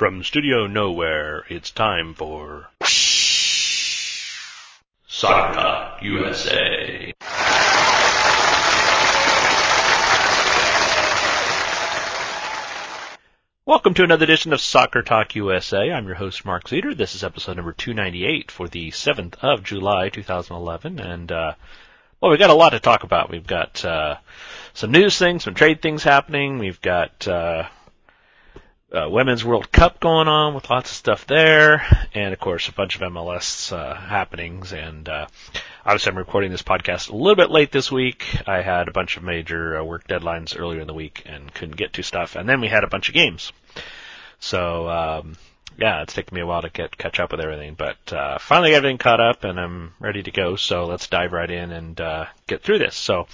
From Studio Nowhere, it's time for Soccer Talk USA. Welcome to another edition of Soccer Talk USA. I'm your host, Mark Zeter. This is episode number 298 for the 7th of July, 2011. And, uh, well, we've got a lot to talk about. We've got, uh, some news things, some trade things happening. We've got, uh, uh, Women's World Cup going on with lots of stuff there, and of course a bunch of MLS uh, happenings. And uh, obviously, I'm recording this podcast a little bit late this week. I had a bunch of major uh, work deadlines earlier in the week and couldn't get to stuff, and then we had a bunch of games. So um, yeah, it's taken me a while to get catch up with everything, but uh, finally got everything caught up and I'm ready to go. So let's dive right in and uh, get through this. So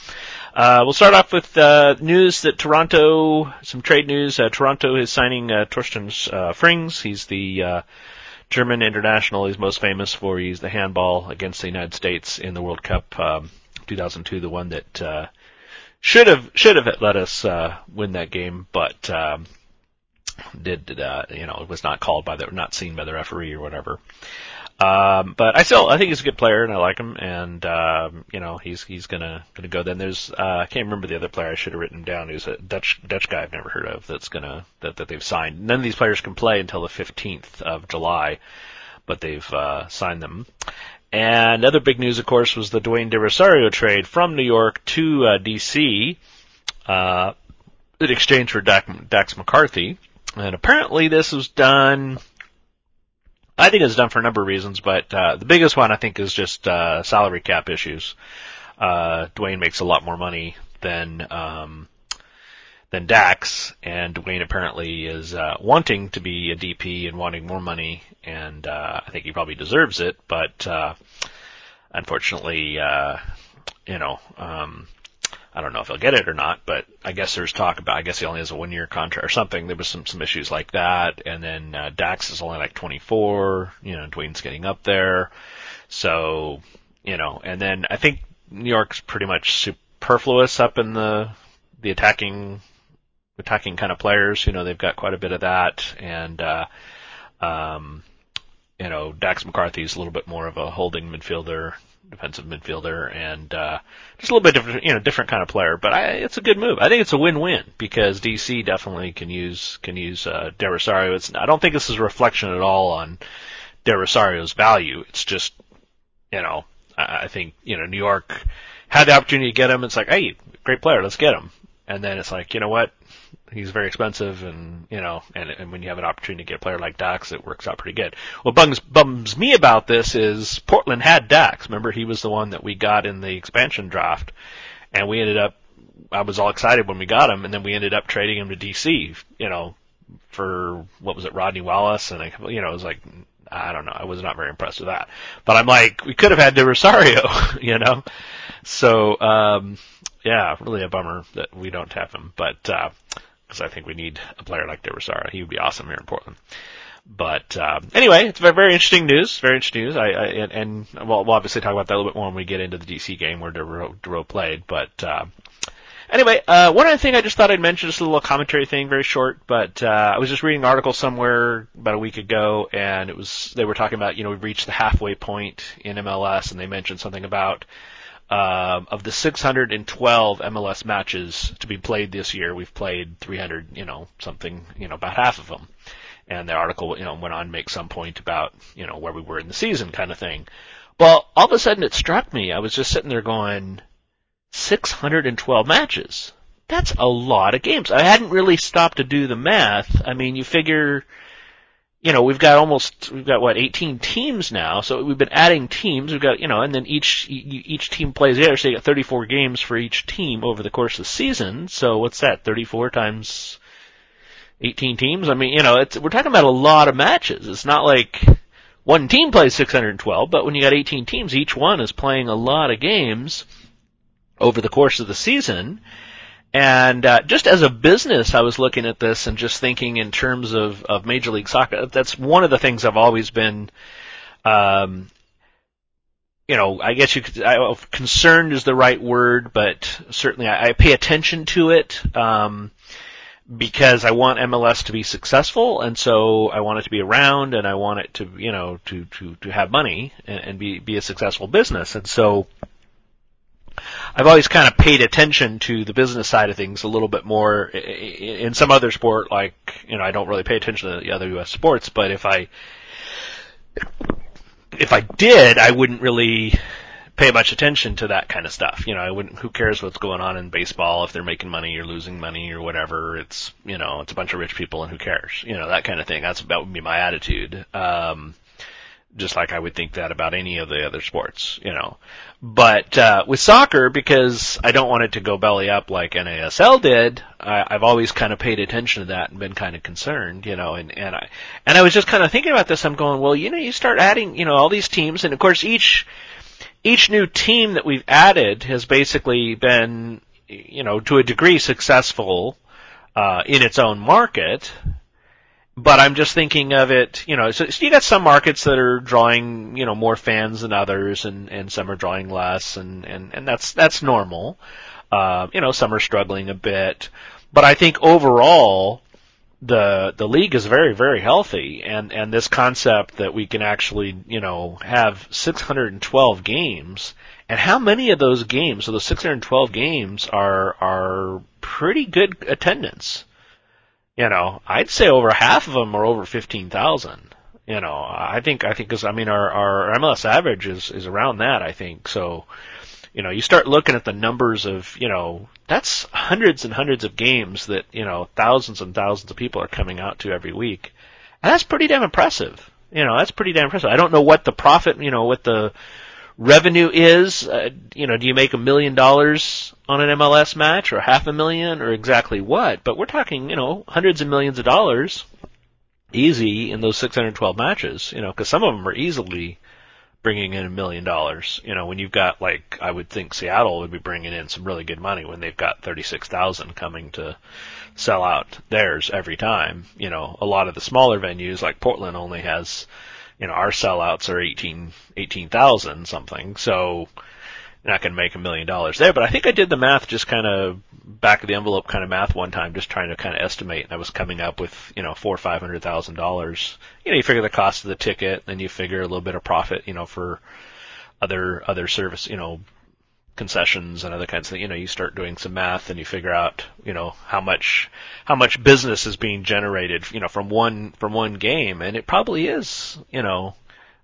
uh, we'll start off with uh, news that Toronto, some trade news. Uh, Toronto is signing uh, Torsten Frings. He's the uh, German international. He's most famous for he's the handball against the United States in the World Cup um, 2002, the one that uh, should have should have let us uh, win that game, but. Um, did uh, you know it was not called by the not seen by the referee or whatever. Um, but I still I think he's a good player and I like him and um, you know he's he's gonna gonna go. Then there's uh, I can't remember the other player I should have written down. He's a Dutch Dutch guy I've never heard of that's gonna that that they've signed. None of these players can play until the 15th of July, but they've uh, signed them. And other big news, of course, was the Dwayne De Rosario trade from New York to uh, DC uh, in exchange for Dax McCarty. And apparently this was done, I think it's done for a number of reasons, but uh, the biggest one I think is just uh, salary cap issues. Uh, Dwayne makes a lot more money than um, than Dax, and Dwayne apparently is uh, wanting to be a DP and wanting more money, and uh, I think he probably deserves it, but uh, unfortunately, uh, you know, um, I don't know if he'll get it or not, but I guess there's talk about. I guess he only has a one year contract or something. There was some some issues like that, and then uh, Dax is only like 24. You know, Dwayne's getting up there, so you know. And then I think New York's pretty much superfluous up in the the attacking attacking kind of players. You know, they've got quite a bit of that, and uh, um, you know, Dax McCarty's a little bit more of a holding midfielder defensive midfielder and uh, just a little bit different, you know, different kind of player. But I, it's a good move. I think it's a win-win because DC definitely can use can use uh, De Rosario. It's I don't think this is a reflection at all on De Rosario's value. It's just you know I, I think you know New York had the opportunity to get him. It's like hey, great player, let's get him. And then it's like you know what, he's very expensive, and you know, and and when you have an opportunity to get a player like Dax, it works out pretty good. What bums bums me about this is Portland had Dax. Remember, he was the one that we got in the expansion draft, and we ended up. I was all excited when we got him, and then we ended up trading him to DC. You know, for what was it, Rodney Wallace, and I, you know, it was like I don't know. I was not very impressed with that. But I'm like, we could have had De Rosario, you know? So, um, yeah, really a bummer that we don't have him. But, uh, because I think we need a player like De Rosario. He would be awesome here in Portland. But um, anyway, it's very, interesting news. Very interesting news. I, I and, and well, we'll obviously talk about that a little bit more when we get into the DC game where Dero, Dero played. But uh, anyway, uh, one other thing I just thought I'd mention, just a little commentary thing, very short. But uh, I was just reading an article somewhere about a week ago, and it was they were talking about you know we've reached the halfway point in MLS, and they mentioned something about um, of the 612 MLS matches to be played this year, we've played 300, you know, something, you know, about half of them. And the article, you know, went on to make some point about, you know, where we were in the season kind of thing. Well, all of a sudden it struck me. I was just sitting there going, 612 matches. That's a lot of games. I hadn't really stopped to do the math. I mean, you figure, you know, we've got almost, we've got what, 18 teams now, so we've been adding teams, we've got, you know, and then each, each team plays there, so you got 34 games for each team over the course of the season, so what's that, 34 times 18 teams? I mean, you know, it's, we're talking about a lot of matches. It's not like one team plays 612, but when you got 18 teams, each one is playing a lot of games over the course of the season, and uh, just as a business, I was looking at this and just thinking in terms of, of Major League Soccer. That's one of the things I've always been, um, you know, I guess you could, I, concerned is the right word, but certainly I, I pay attention to it. Um, because I want MLS to be successful, and so I want it to be around, and I want it to, you know, to to to have money and, and be be a successful business, and so I've always kind of paid attention to the business side of things a little bit more. In some other sport, like you know, I don't really pay attention to the other U.S. sports, but if I if I did, I wouldn't really pay much attention to that kind of stuff. You know, I wouldn't. Who cares what's going on in baseball if they're making money or losing money or whatever? It's you know, it's a bunch of rich people and who cares? You know, that kind of thing. That's that would be my attitude. Um, just like I would think that about any of the other sports, you know. But uh, with soccer, because I don't want it to go belly up like NASL did, I, I've always kind of paid attention to that and been kind of concerned, you know. And and I and I was just kind of thinking about this. I'm going, well, you know, you start adding, you know, all these teams, and of course each each new team that we've added has basically been, you know, to a degree successful uh, in its own market. But I'm just thinking of it, you know, so, so you got some markets that are drawing, you know, more fans than others, and and some are drawing less, and and and that's that's normal. Uh, you know, some are struggling a bit, but I think overall, the the league is very very healthy and and this concept that we can actually you know have 612 games and how many of those games so those 612 games are are pretty good attendance you know i'd say over half of them are over 15,000 you know i think i think cuz i mean our our MLS average is is around that i think so you know, you start looking at the numbers of, you know, that's hundreds and hundreds of games that, you know, thousands and thousands of people are coming out to every week. And that's pretty damn impressive. You know, that's pretty damn impressive. I don't know what the profit, you know, what the revenue is. Uh, you know, do you make a million dollars on an MLS match or half a million or exactly what? But we're talking, you know, hundreds of millions of dollars easy in those 612 matches, you know, because some of them are easily bringing in a million dollars. You know, when you've got like I would think Seattle would be bringing in some really good money when they've got 36,000 coming to sell out theirs every time. You know, a lot of the smaller venues like Portland only has, you know, our sellouts are 18 18,000 something. So not going to make a million dollars there, but I think I did the math just kind of back of the envelope kind of math one time, just trying to kind of estimate. And I was coming up with, you know, four or five hundred thousand dollars. You know, you figure the cost of the ticket, then you figure a little bit of profit, you know, for other, other service, you know, concessions and other kinds of things. You know, you start doing some math and you figure out, you know, how much, how much business is being generated, you know, from one, from one game. And it probably is, you know,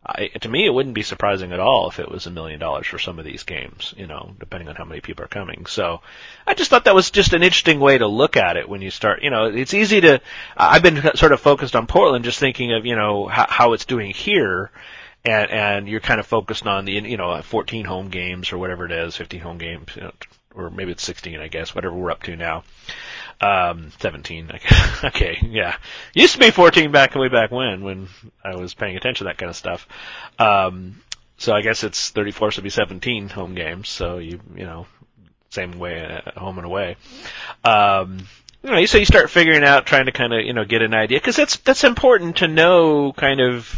I, to me, it wouldn't be surprising at all if it was a million dollars for some of these games, you know, depending on how many people are coming. So I just thought that was just an interesting way to look at it when you start, you know, it's easy to, I've been sort of focused on Portland just thinking of, you know, how, how it's doing here. And, and you're kind of focused on the, you know, 14 home games or whatever it is, 15 home games, you know, or maybe it's 16, I guess, whatever we're up to now. Um, 17. Okay, yeah. Used to be 14 back way back when, when I was paying attention to that kind of stuff. Um, so I guess it's 34, so be 17 home games. So you, you know, same way at home and away. Um, you know, so you start figuring out, trying to kind of, you know, get an idea, because that's, that's important to know kind of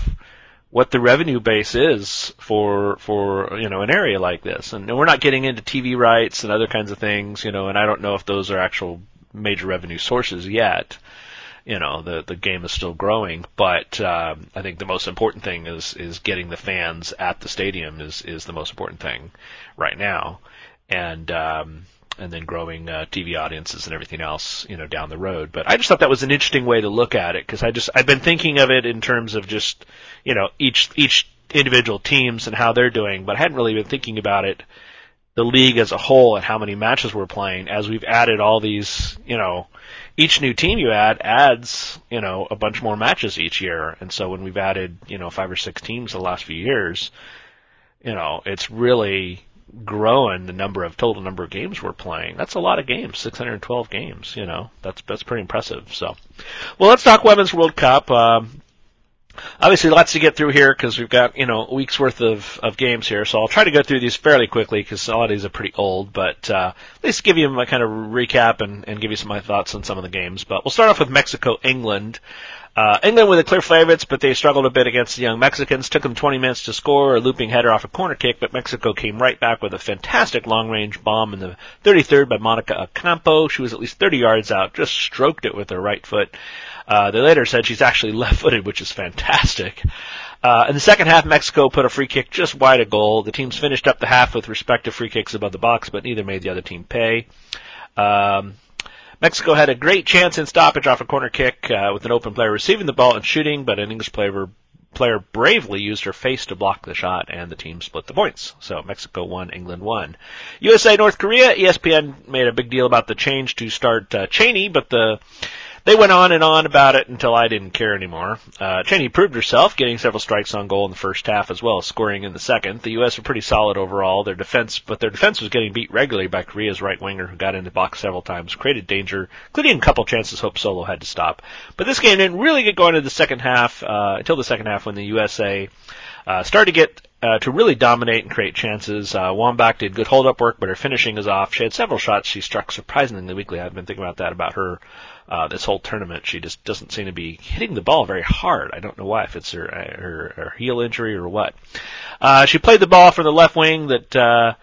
what the revenue base is for, for, you know, an area like this. And we're not getting into TV rights and other kinds of things, you know, and I don't know if those are actual major revenue sources yet. You know, the the game is still growing, but um, I think the most important thing is is getting the fans at the stadium is is the most important thing right now, and um, and then growing uh, TV audiences and everything else, you know, down the road. But I just thought that was an interesting way to look at it because I just I've been thinking of it in terms of just you know each each individual teams and how they're doing, but I hadn't really been thinking about it the league as a whole and how many matches we're playing as we've added all these, you know, each new team you add adds, you know, a bunch more matches each year. And so when we've added, you know, five or six teams the last few years, you know, it's really growing the number of total number of games we're playing. That's a lot of games, 612 games, you know. That's that's pretty impressive. So, well, let's talk Women's World Cup. Um, obviously lots to get through here because we've got you know a week's worth of, of games here. So I'll try to go through these fairly quickly because a lot of these are pretty old, but uh, at least give you my kind of recap and, and give you some of my thoughts on some of the games. But we'll start off with Mexico England. Uh, England were the clear favorites, but they struggled a bit against the young Mexicans. Took them 20 minutes to score a looping header off a corner kick, but Mexico came right back with a fantastic long-range bomb in the 33rd by Monica Ocampo. She was at least 30 yards out, just stroked it with her right foot. Uh, they later said she's actually left-footed, which is fantastic. Uh, in the second half, Mexico put a free kick just wide of goal. The teams finished up the half with respective free kicks above the box, but neither made the other team pay. Um, Mexico had a great chance in stoppage off a corner kick uh, with an open player receiving the ball and shooting, but an English player player bravely used her face to block the shot, and the team split the points. So Mexico won, England won. USA North Korea. ESPN made a big deal about the change to start uh, Cheney, but the they went on and on about it until I didn't care anymore. Uh, Cheney proved herself, getting several strikes on goal in the first half as well as scoring in the second. The U.S. were pretty solid overall. Their defense, but their defense was getting beat regularly by Korea's right winger who got in the box several times, created danger, including a couple chances Hope Solo had to stop. But this game didn't really get going into the second half, uh, until the second half when the USA, uh, started to get uh, to really dominate and create chances. Uh, Wambach did good hold-up work, but her finishing is off. She had several shots she struck surprisingly weakly. I've been thinking about that about her uh, this whole tournament. She just doesn't seem to be hitting the ball very hard. I don't know why, if it's her her, her heel injury or what. Uh, she played the ball from the left wing that. Uh,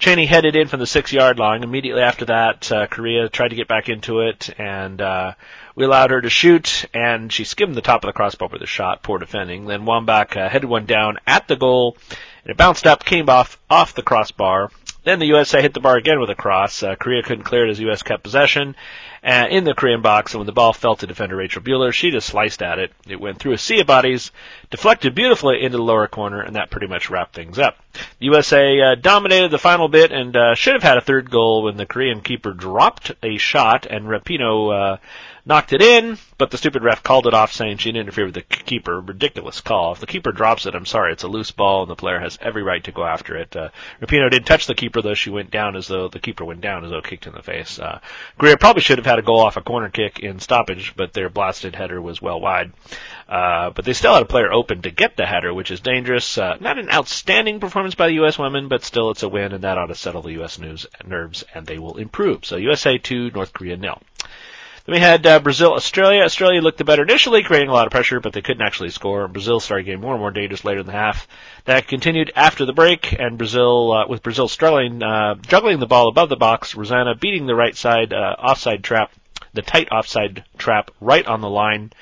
Cheney headed in from the six yard line. Immediately after that, uh, Korea tried to get back into it, and uh, we allowed her to shoot, and she skimmed the top of the crossbar with a shot. Poor defending. Then Wambach uh, headed one down at the goal, and it bounced up, came off off the crossbar. Then the USA hit the bar again with a cross. Uh, Korea couldn't clear it as the US kept possession, uh, in the Korean box, and when the ball fell to defender Rachel Buehler, she just sliced at it. It went through a sea of bodies, deflected beautifully into the lower corner, and that pretty much wrapped things up. The USA uh, dominated the final bit and uh, should have had a third goal when the Korean keeper dropped a shot, and Rapinoe uh, knocked it in, but the stupid ref called it off saying she didn't interfere with the keeper. Ridiculous call. If the keeper drops it, I'm sorry, it's a loose ball and the player has every right to go after it. Uh, Rapinoe didn't touch the keeper though. She went down as though the keeper went down as though kicked in the face. Uh, Greer probably should have had a goal off a corner kick in stoppage, but their blasted header was well wide. Uh, but they still had a player open to get the header, which is dangerous. Uh, not an outstanding performance by the U.S. women, but still it's a win, and that ought to settle the U.S. news nerves, and they will improve. So USA 2, North Korea nil. Then we had uh, Brazil, Australia. Australia looked the better initially, creating a lot of pressure, but they couldn't actually score. Brazil started getting more and more dangerous later in the half. That continued after the break, and Brazil, uh, with Brazil struggling, uh, juggling the ball above the box, Rosana beating the right side uh, offside trap, the tight offside trap right on the line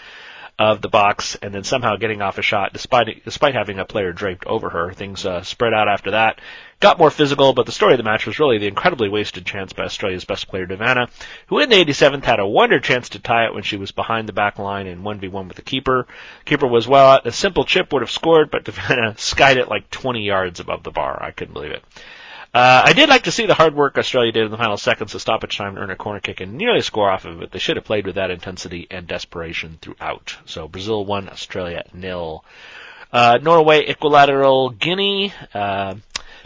of the box, and then somehow getting off a shot despite despite having a player draped over her. Things uh, spread out after that got more physical, but the story of the match was really the incredibly wasted chance by Australia's best player, De Vanna, who in the 87th had a wonder chance to tie it when she was behind the back line in 1v1 with the keeper. Keeper was well out. A simple chip would have scored, but De Vanna skied it like 20 yards above the bar. I couldn't believe it. Uh, I did like to see the hard work Australia did in the final seconds of stoppage time to earn a corner kick and nearly score off of it. They should have played with that intensity and desperation throughout. So Brazil won, Australia nil. Uh, Norway, Equatorial Guinea. Uh,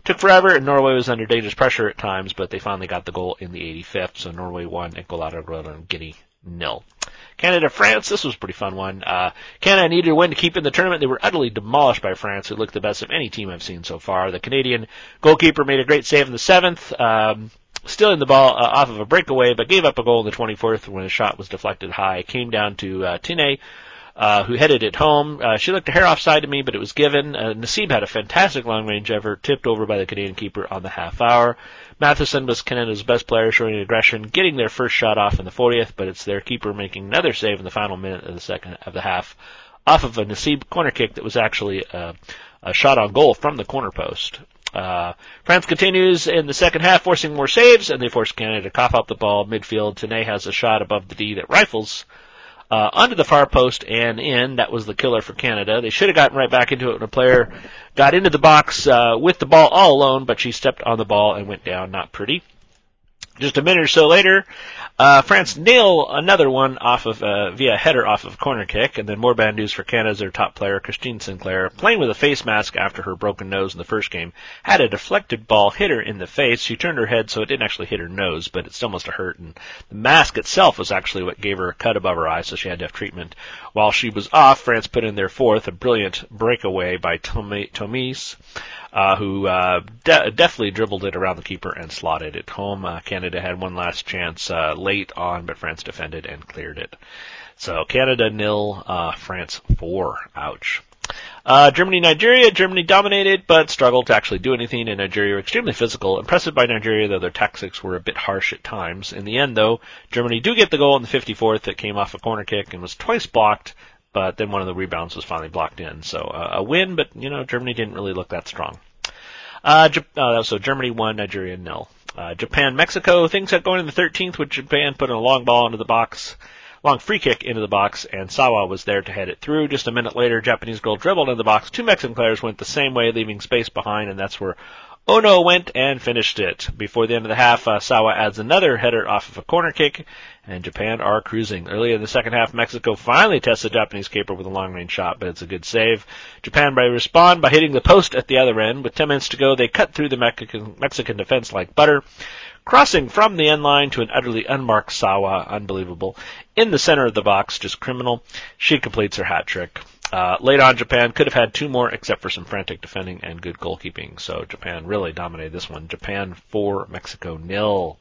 Took forever, and Norway was under dangerous pressure at times, but they finally got the goal in the 85th, so Norway won, and Guinea nil. Canada, France, this was a pretty fun one. Uh, Canada needed a win to keep in the tournament. They were utterly demolished by France, who looked the best of any team I've seen so far. The Canadian goalkeeper made a great save in the seventh, um, still in the ball uh, off of a breakaway, but gave up a goal in the 24th when a shot was deflected high. Came down to uh, Thiney, uh, who headed it home. Uh, she looked a hair offside to me, but it was given. Uh, Necib had a fantastic long range effort, tipped over by the Canadian keeper on the half hour. Matheson was Canada's best player, showing aggression, getting their first shot off in the 40th, but it's their keeper making another save in the final minute of the second of the half, off of a Necib corner kick that was actually a, a shot on goal from the corner post. Uh, France continues in the second half, forcing more saves, and they force Canada to cough up the ball midfield. Thiney has a shot above the D that rifles uh, onto the far post and in. That was the killer for Canada. They should have gotten right back into it when a player got into the box uh, with the ball all alone, but she stepped on the ball and went down. Not pretty. Just a minute or so later, uh, France nail another one off of uh, via header off of corner kick, and then more bad news for Canada as their top player, Christine Sinclair, playing with a face mask after her broken nose in the first game, had a deflected ball hit her in the face. She turned her head so it didn't actually hit her nose, but it still must have hurt. And the mask itself was actually what gave her a cut above her eye, so she had to have treatment. While she was off, France put in their fourth, a brilliant breakaway by Thomis. Uh, who uh, de- deftly dribbled it around the keeper and slotted it home. Uh, Canada had one last chance uh, late on, but France defended and cleared it. So Canada nil, uh, France four. Ouch. Uh, Germany, Nigeria. Germany dominated, but struggled to actually do anything, and Nigeria were extremely physical. Impressive by Nigeria, though their tactics were a bit harsh at times. In the end, though, Germany do get the goal in the 54th that came off a corner kick and was twice blocked, but then one of the rebounds was finally blocked in. So uh, a win, but you know Germany didn't really look that strong. Uh, uh, so Germany won, Nigeria nil. Uh, Japan, Mexico. Things got going in the 13th with Japan putting a long ball into the box long free kick into the box, and Sawa was there to head it through. Just a minute later, Japanese goal dribbled into the box. Two Mexican players went the same way, leaving space behind, and that's where Ono went and finished it. Before the end of the half, uh, Sawa adds another header off of a corner kick, and Japan are cruising. Early in the second half, Mexico finally tests the Japanese keeper with a long range shot, but it's a good save. Japan by respond by hitting the post at the other end. With 10 minutes to go, they cut through the Mexican, Mexican defense like butter. Crossing from the end line to an utterly unmarked Sawa, unbelievable. In the center of the box, just criminal. She completes her hat trick. Uh, late on, Japan could have had two more, except for some frantic defending and good goalkeeping. So Japan really dominated this one. Japan four, Mexico nil.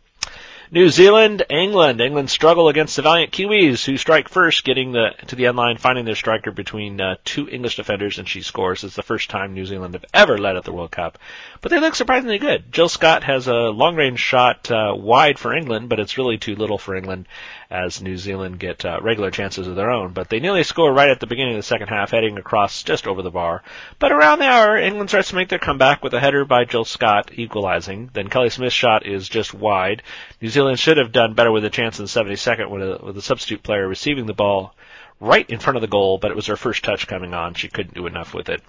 New Zealand, England. England struggle against the valiant Kiwis, who strike first, getting the to the end line, finding their striker between uh, two English defenders, and she scores. It's the first time New Zealand have ever led at the World Cup, but they look surprisingly good. Jill Scott has a long range shot uh, wide for England, but it's really too little for England, as New Zealand get uh, regular chances of their own. But they nearly score right at the beginning of the second half, heading across just over the bar. But around the hour, England starts to make their comeback with a header by Jill Scott equalizing. Then Kelly Smith's shot is just wide. New Zealand should have done better with a chance in the 72nd with a, with a substitute player receiving the ball right in front of the goal, but it was her first touch coming on. She couldn't do enough with it.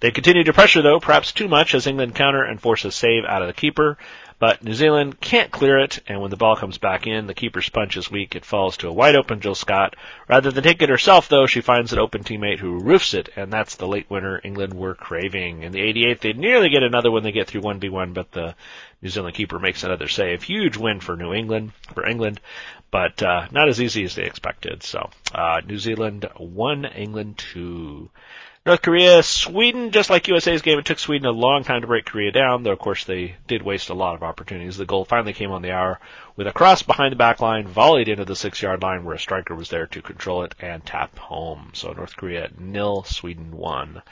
They continue to pressure though, perhaps too much as England counter and force a save out of the keeper. But New Zealand can't clear it, and when the ball comes back in, the keeper's punch is weak. It falls to a wide open Jill Scott. Rather than take it herself, though, she finds an open teammate who roofs it, and that's the late winner England were craving. In the 88th, they nearly get another when they get through 1v1, but the New Zealand keeper makes another save. Huge win for New England, for England, but uh, not as easy as they expected. So uh, New Zealand one, England two. North Korea, Sweden, just like USA's game, it took Sweden a long time to break Korea down, though of course they did waste a lot of opportunities. The goal finally came on the hour with a cross behind the back line, volleyed into the six yard line where a striker was there to control it and tap home. So North Korea nil, Sweden one.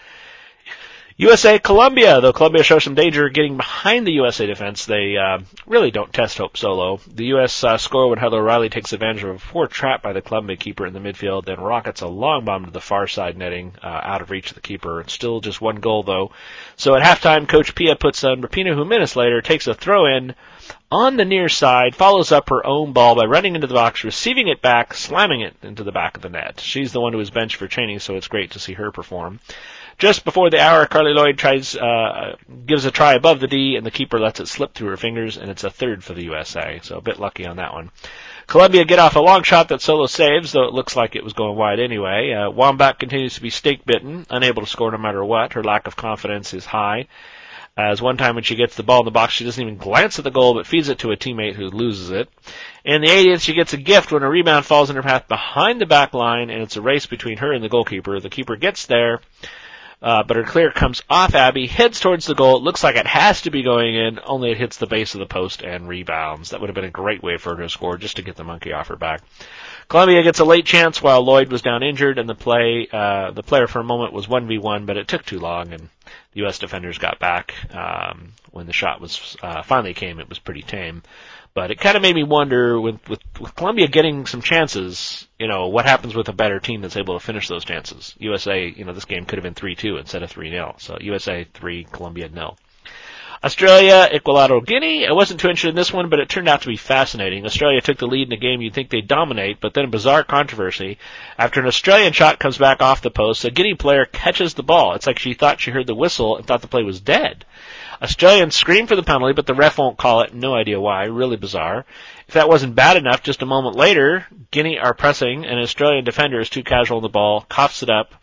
USA Colombia, though Colombia shows some danger getting behind the USA defense, they uh, really don't test hope solo. The U.S. Uh, score when Heather O'Reilly takes advantage of a poor trap by the Colombia keeper in the midfield, then rockets a long bomb to the far side netting, uh, out of reach of the keeper. It's still just one goal though. So at halftime, Coach Pia puts on Rapinoe, who minutes later takes a throw in on the near side, follows up her own ball by running into the box, receiving it back, slamming it into the back of the net. She's the one who was benched for training, so it's great to see her perform. Just before the hour, Carly Lloyd tries, uh, gives a try above the D, and the keeper lets it slip through her fingers, and it's a third for the USA. So a bit lucky on that one. Colombia get off a long shot that Solo saves, though it looks like it was going wide anyway. Uh, Wambach continues to be stake bitten, unable to score no matter what. Her lack of confidence is high. As one time when she gets the ball in the box, she doesn't even glance at the goal, but feeds it to a teammate who loses it. In the 80th, she gets a gift when a rebound falls in her path behind the back line, and it's a race between her and the goalkeeper. The keeper gets there, uh, but her clear comes off Abby, heads towards the goal. It looks like it has to be going in, only it hits the base of the post and rebounds. That would have been a great way for her to score just to get the monkey off her back. Colombia gets a late chance while Lloyd was down injured, and the play, uh, the player for a moment was 1v1, but it took too long, and the U.S. defenders got back. Um, when the shot was, uh, finally came, it was pretty tame. But it kind of made me wonder with, with, with Colombia getting some chances, you know, what happens with a better team that's able to finish those chances? USA, you know, this game could have been 3-2 instead of 3-0. So USA 3, Colombia nil. Australia, Equatorial Guinea. I wasn't too interested in this one, but it turned out to be fascinating. Australia took the lead in a game you'd think they'd dominate, but then a bizarre controversy. After an Australian shot comes back off the post, a Guinea player catches the ball. It's like she thought she heard the whistle and thought the play was dead. Australians scream for the penalty, but the ref won't call it. No idea why. Really bizarre. If that wasn't bad enough, just a moment later, Guinea are pressing, and an Australian defender is too casual on the ball, coughs it up,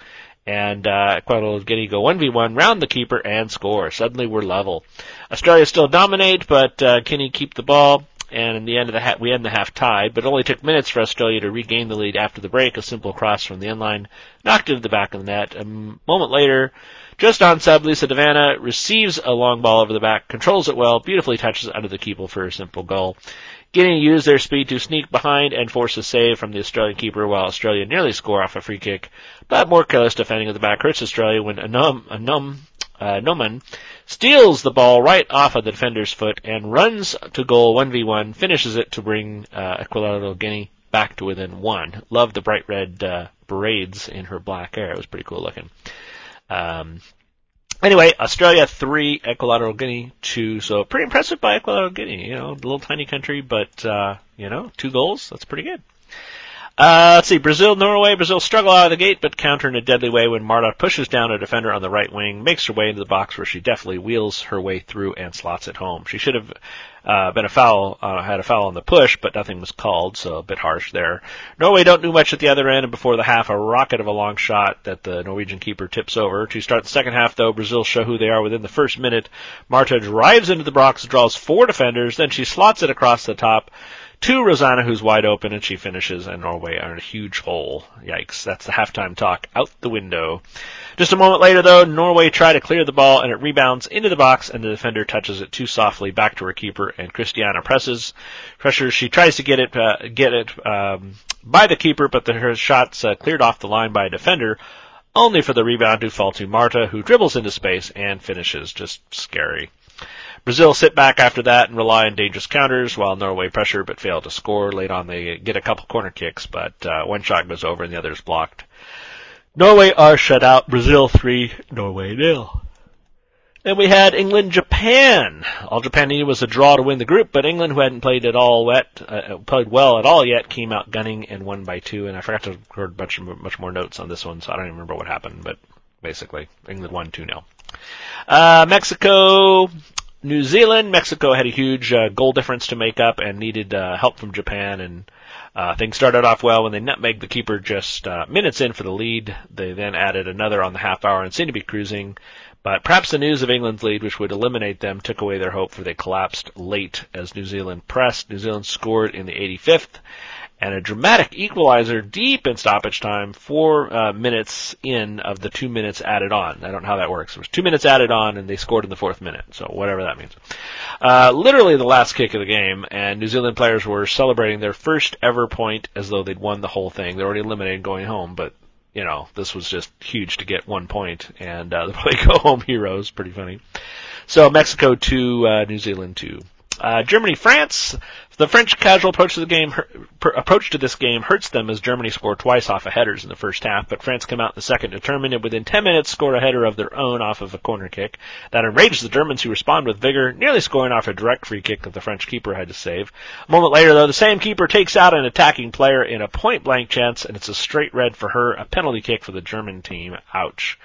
and uh, Ecuador Guinea go 1v1, round the keeper, and score. Suddenly we're level. Australia still dominate, but uh, Guinea keep the ball and in the end of the ha- we end the half tied, but it only took minutes for Australia to regain the lead after the break. A simple cross from the end line knocked it to the back of the net. A moment later, just on sub, Lisa De Vanna receives a long ball over the back, controls it well, beautifully touches under the keeper for a simple goal. Guinea used their speed to sneak behind and force a save from the Australian keeper while Australia nearly score off a free kick, but more careless defending at the back hurts Australia when Anum, Anum, uh, Noman steals the ball right off of the defender's foot and runs to goal 1v1, finishes it to bring uh, Equatorial Guinea back to within one. Love the bright red uh, braids in her black hair. It was pretty cool looking. Um, anyway, Australia three, Equatorial Guinea two. So pretty impressive by Equatorial Guinea. You know, a little tiny country, but uh, you know, two goals. That's pretty good. Uh, let's see, Brazil, Norway. Brazil struggle out of the gate, but counter in a deadly way when Marta pushes down a defender on the right wing, makes her way into the box where she definitely wheels her way through and slots it home. She should have uh, been a foul, uh, had a foul on the push, but nothing was called, so a bit harsh there. Norway don't do much at the other end, and before the half, a rocket of a long shot that the Norwegian keeper tips over. To start the second half, though, Brazil show who they are within the first minute. Marta drives into the box, draws four defenders, then she slots it across the top to Rosana, who's wide open, and she finishes, and Norway are in a huge hole. Yikes. That's the halftime talk out the window. Just a moment later, though, Norway try to clear the ball, and it rebounds into the box, and the defender touches it too softly back to her keeper, and Christiana presses. Pressure, she tries to get it, uh, get it, um, by the keeper, but the, her shot's uh, cleared off the line by a defender, only for the rebound to fall to Marta, who dribbles into space and finishes. Just scary. Brazil sit back after that and rely on dangerous counters while Norway pressure but fail to score. Late on they get a couple corner kicks, but uh, one shot goes over and the other is blocked. Norway are shut out. Brazil 3, Norway nil. Then we had England Japan. All Japan needed was a draw to win the group, but England, who hadn't played at all wet, uh, played well at all yet, came out gunning and won by two. And I forgot to record much much more notes on this one, so I don't even remember what happened. But basically, England won two 0 uh, Mexico New Zealand, Mexico had a huge uh, goal difference to make up and needed uh, help from Japan. And uh, things started off well when they nutmegged the keeper just uh, minutes in for the lead. They then added another on the half hour and seemed to be cruising. But perhaps the news of England's lead, which would eliminate them, took away their hope, for they collapsed late as New Zealand pressed. New Zealand scored in the 85th, and a dramatic equalizer deep in stoppage time, four uh, minutes in of the two minutes added on. I don't know how that works. It was two minutes added on, and they scored in the fourth minute, so whatever that means. Uh, literally the last kick of the game, and New Zealand players were celebrating their first ever point as though they'd won the whole thing. They're already eliminated going home, but you know, this was just huge to get one point, and uh, they go home heroes. Pretty funny. So Mexico two, uh, New Zealand two. Uh, Germany, France. The French casual approach to the game, approach to this game hurts them as Germany scored twice off of headers in the first half, but France come out in the second determined and within 10 minutes score a header of their own off of a corner kick. That enraged the Germans who respond with vigor, nearly scoring off a direct free kick that the French keeper had to save. A moment later though, the same keeper takes out an attacking player in a point blank chance and it's a straight red for her, a penalty kick for the German team. Ouch.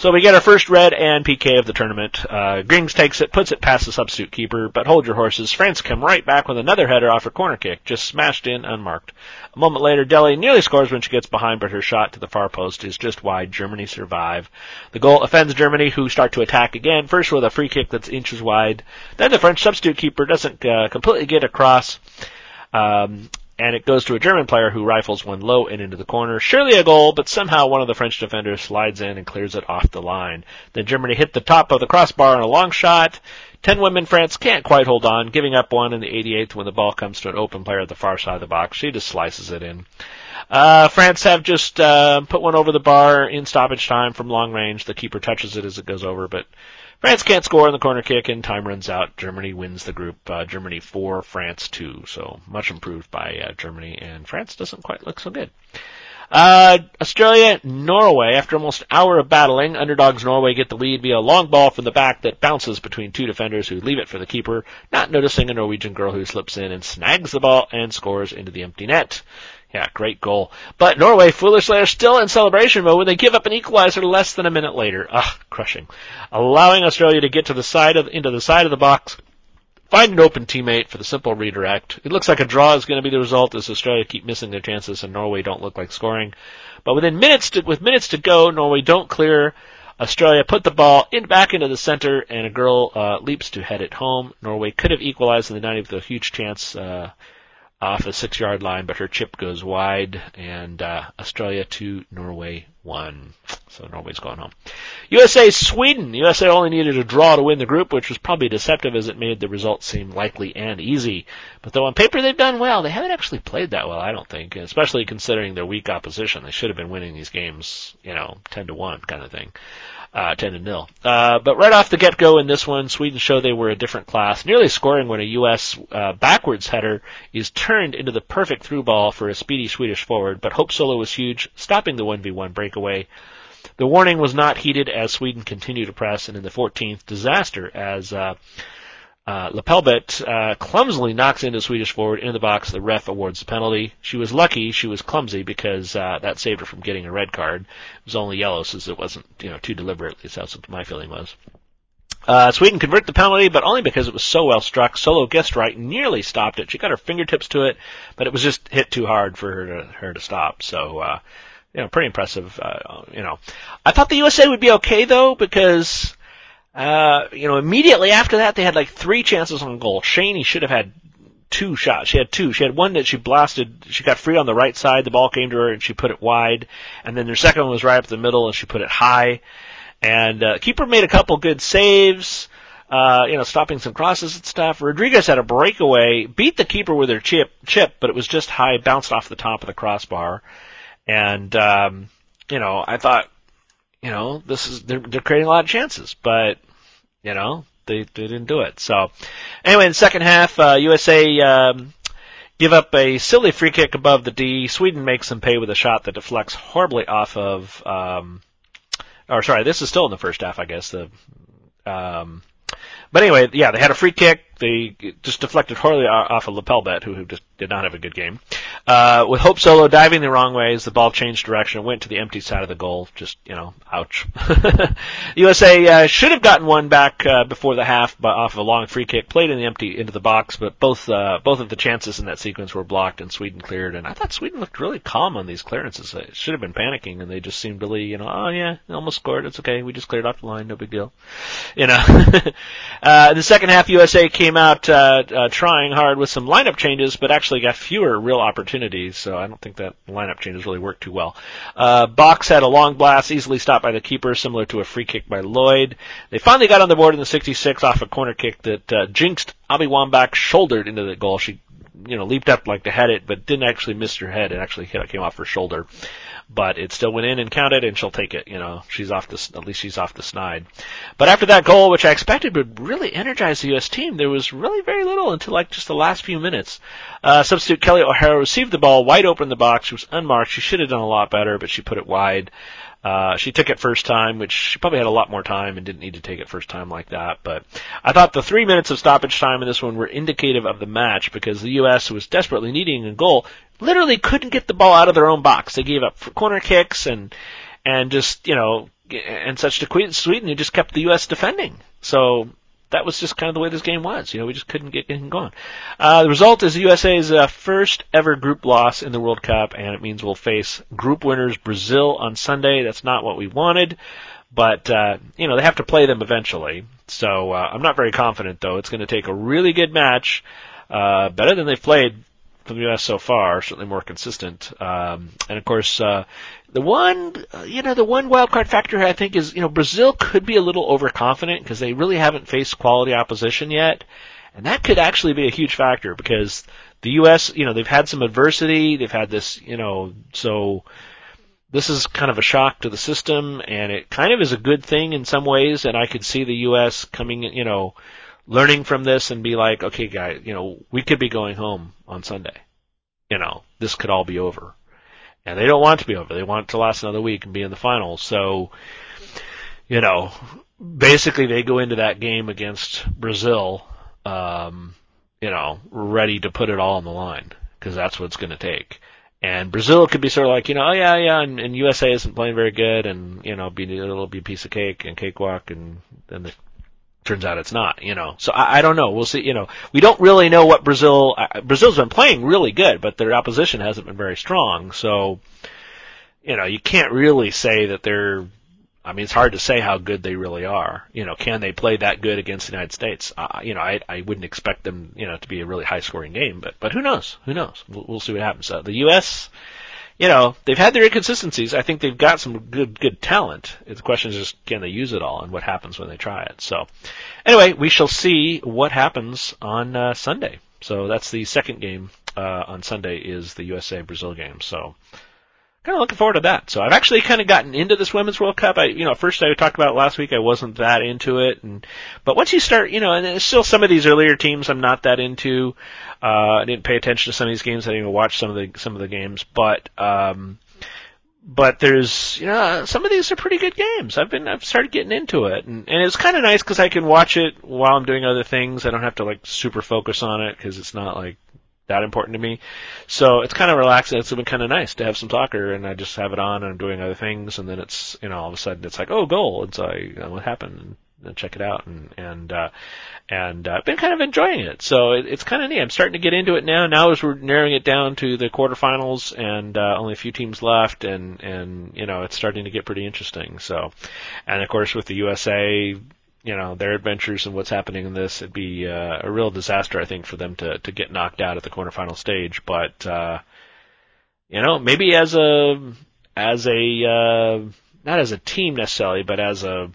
So we get our first red and PK of the tournament. Uh, Grings takes it, puts it past the substitute keeper, but hold your horses. France come right back with another header off her corner kick, just smashed in unmarked. A moment later, Dele nearly scores when she gets behind, but her shot to the far post is just wide. Germany survive. The goal offends Germany, who start to attack again, first with a free kick that's inches wide. Then the French substitute keeper doesn't uh, completely get across. Um, and it goes to a German player who rifles one low and into the corner. Surely a goal, but somehow one of the French defenders slides in and clears it off the line. Then Germany hit the top of the crossbar on a long shot. Ten women France can't quite hold on, giving up one in the 88th when the ball comes to an open player at the far side of the box. She just slices it in. Uh, France have just uh, put one over the bar in stoppage time from long range. The keeper touches it as it goes over, but France can't score on the corner kick and time runs out. Germany wins the group. Uh, Germany 4, France 2. So much improved by uh, Germany and France doesn't quite look so good. Uh, Australia, Norway. After almost an hour of battling, underdogs Norway get the lead via a long ball from the back that bounces between two defenders who leave it for the keeper, not noticing a Norwegian girl who slips in and snags the ball and scores into the empty net. Yeah, great goal. But Norway, foolishly, are still in celebration mode when they give up an equalizer less than a minute later. Ah, crushing. Allowing Australia to get to the side of, into the side of the box, find an open teammate for the simple redirect. It looks like a draw is going to be the result as Australia keep missing their chances and Norway don't look like scoring. But within minutes to, with minutes to go, Norway don't clear Australia put the ball in back into the center, and a girl uh, leaps to head it home. Norway could have equalized in the 90th with a huge chance uh, off the six-yard line, but her chip goes wide, and uh, Australia 2, Norway one. So Norway's going home. USA Sweden. USA only needed a draw to win the group, which was probably deceptive as it made the result seem likely and easy. But though on paper they've done well, they haven't actually played that well, I don't think, especially considering their weak opposition. They should have been winning these games, you know, 10 to 1 kind of thing uh, 10 to nil. Uh, but right off the get-go in this one, Sweden showed they were a different class, nearly scoring when a U.S. Uh, backwards header is turned into the perfect through ball for a speedy Swedish forward. But Hope Solo was huge, stopping the 1v1 breakaway. The warning was not heeded as Sweden continued to press, and in the 14th, disaster as uh, LePeilbet uh, clumsily knocks into Swedish forward into the box. The ref awards the penalty. She was lucky she was clumsy because uh, that saved her from getting a red card. It was only yellow since it wasn't you know too deliberate. At least that's what my feeling was. Uh, Sweden convert the penalty, but only because it was so well struck. Solo guessed right, nearly stopped it. She got her fingertips to it, but it was just hit too hard for her to her to stop. So, uh, you know, pretty impressive. Uh, you know, I thought the USA would be okay though because uh, you know, immediately after that, they had like three chances on goal. Cheney should have had two shots. She had two. She had one that she blasted. She got free on the right side. The ball came to her and she put it wide. And then her second one was right up the middle and she put it high. And uh, keeper made a couple good saves. Uh, you know, stopping some crosses and stuff. Rodriguez had a breakaway, beat the keeper with her chip, chip, but it was just high, bounced off the top of the crossbar. And, um, you know, I thought, you know, this is they're, they're creating a lot of chances, but you know they they didn't do it. So anyway, in the second half, uh, USA um, give up a silly free kick above the D. Sweden makes them pay with a shot that deflects horribly off of. Um, or sorry, this is still in the first half, I guess. The um, but anyway, yeah, they had a free kick. They just deflected horribly off of LePeilbet, who, who just did not have a good game. Uh, with Hope Solo diving the wrong way as the ball changed direction, went to the empty side of the goal. Just, you know, ouch. USA uh, should have gotten one back uh, before the half, but off of a long free kick, played in the empty into the box, but both uh, both of the chances in that sequence were blocked and Sweden cleared. And I thought Sweden looked really calm on these clearances. It should have been panicking, and they just seemed really, you know, oh yeah, almost scored. It's okay. We just cleared off the line. No big deal. You know. uh, in the second half, USA came out uh, uh, trying hard with some lineup changes, but actually got fewer real opportunities. So I don't think that lineup changes really worked too well. Uh, Boxx had a long blast, easily stopped by the keeper, similar to a free kick by Lloyd. They finally got on the board in the 66 off a corner kick that uh, jinxed Abby Wambach shouldered into the goal. She you know, leaped up like to head it, but didn't actually miss her head. It actually came off her shoulder but it still went in and counted, and she'll take it. You know, she's off the at least she's off the snide. But after that goal, which I expected would really energize the U.S. team, there was really very little until like just the last few minutes. Uh, substitute Kelley O'Hara received the ball wide open the box. She was unmarked. She should have done a lot better, but she put it wide. Uh, she took it first time, which she probably had a lot more time and didn't need to take it first time like that. But I thought the three minutes of stoppage time in this one were indicative of the match because the U.S. was desperately needing a goal, literally couldn't get the ball out of their own box. They gave up corner kicks and and just you know and such to Sweden who just kept the U.S. defending. So that was just kind of the way this game was. You know, we just couldn't get anything going. Uh, the result is the USA's uh, first ever group loss in the World Cup, and it means we'll face group winners Brazil on Sunday. That's not what we wanted, but uh, you know they have to play them eventually. So uh, I'm not very confident though. It's going to take a really good match, uh, better than they've played from the U.S. so far, certainly more consistent. Um, and of course, uh, the one, you know, the one wild card factor I think is, you know, Brazil could be a little overconfident because they really haven't faced quality opposition yet, and that could actually be a huge factor because the U.S., you know, they've had some adversity, they've had this, you know, so this is kind of a shock to the system, and it kind of is a good thing in some ways, and I could see the U.S. coming, you know, learning from this and be like, okay, guys, you know, we could be going home on Sunday. You know, this could all be over. And they don't want to be over. They want it to last another week and be in the finals. So, you know, basically they go into that game against Brazil, um, you know, ready to put it all on the line because that's what it's going to take. And Brazil could be sort of like, you know, oh yeah, yeah, and, and USA isn't playing very good, and you know, be it'll be a piece of cake and cakewalk, and then the turns out it's not, you know. So I, I don't know. We'll see. You know, we don't really know what Brazil. Uh, Brazil's been playing really good, but their opposition hasn't been very strong. So, you know, you can't really say that they're I mean, it's hard to say how good they really are. You know, can they play that good against the United States? Uh, you know, I, I wouldn't expect them, you know, to be a really high scoring game, but, but who knows? Who knows? We'll, we'll see what happens. Uh, the U.S., you know, they've had their inconsistencies. I think they've got some good, good talent. The question is just, can they use it all and what happens when they try it? So, anyway, we shall see what happens on, uh, Sunday. So that's the second game, uh, on Sunday is the USA Brazil game. So, kind of looking forward to that. So I've actually kind of gotten into this Women's World Cup. I, you know, first I talked about last week. I wasn't that into it, and but once you start, you know, and there's still some of these earlier teams I'm not that into. Uh, I didn't pay attention to some of these games. I didn't even watch some of the some of the games, but um, but there's you know some of these are pretty good games. I've been I've started getting into it, and, and it's kind of nice because I can watch it while I'm doing other things. I don't have to like super focus on it because it's not like that important to me. So it's kind of relaxing. It's been kind of nice to have some soccer, and I just have it on, and I'm doing other things, and then it's you know all of a sudden it's like oh goal, and so I you know, what happened. And check it out and and uh and uh, I've been kind of enjoying it so it, it's kind of neat I'm starting to get into it now now as we're narrowing it down to the quarterfinals and uh, only a few teams left and and you know it's starting to get pretty interesting so and of course with the USA you know their adventures and what's happening in this. It'd be uh, a real disaster, I think, for them to to get knocked out at the quarterfinal stage. But uh, you know, maybe as a as a uh, not as a team necessarily, but as a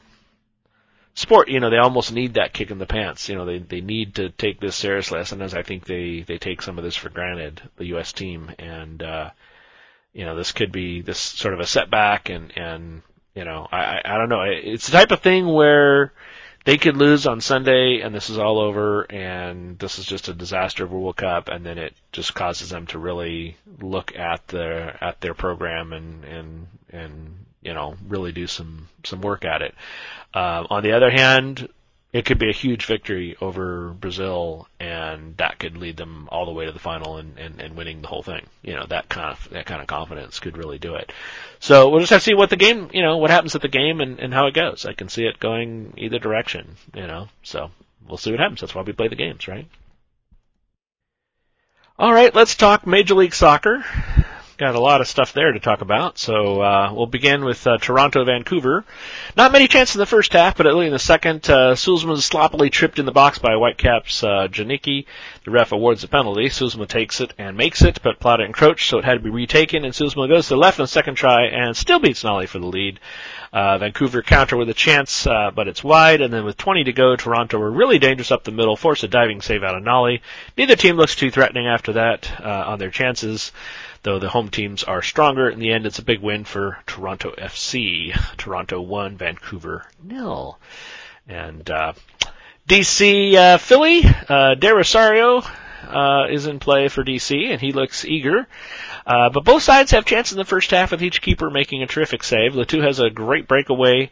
sport, you know, they almost need that kick in the pants. You know, they they need to take this seriously. Sometimes I think they they take some of this for granted, the U.S. team, and uh, you know, this could be this sort of a setback, and and you know, I, I, don't know. It's the type of thing where they could lose on Sunday and this is all over and this is just a disaster of a World Cup and then it just causes them to really look at their at their program and and and you know really do some some work at it. Uh, on the other hand, it could be a huge victory over Brazil, and that could lead them all the way to the final and, and, and winning the whole thing. You know, that kind of that kind of confidence could really do it. So we'll just have to see what the game, you know, what happens at the game and, and how it goes. I can see it going either direction, you know. So we'll see what happens. That's why we play the games, right? All right, let's talk Major League Soccer got a lot of stuff there to talk about. So uh, we'll begin with uh, Toronto Vancouver. Not many chances in the first half, but early in the second, uh, Soolsma sloppily tripped in the box by Whitecaps uh, Janicki. The ref awards a penalty. Soolsma takes it and makes it, but Plata encroached, so it had to be retaken. And Soolsma goes to the left on the second try and still beats Nolly for the lead. Uh, Vancouver counter with a chance, uh, but it's wide, and then with 20 to go, Toronto were really dangerous up the middle, force a diving save out of Nolly. Neither team looks too threatening after that uh, on their chances though the home teams are stronger. In the end, it's a big win for Toronto FC. Toronto won, Vancouver nil. And uh, DC uh, Philly, uh, De Rosario uh, is in play for DC, and he looks eager. Uh, but both sides have chances in the first half, with each keeper making a terrific save. Le Toux has a great breakaway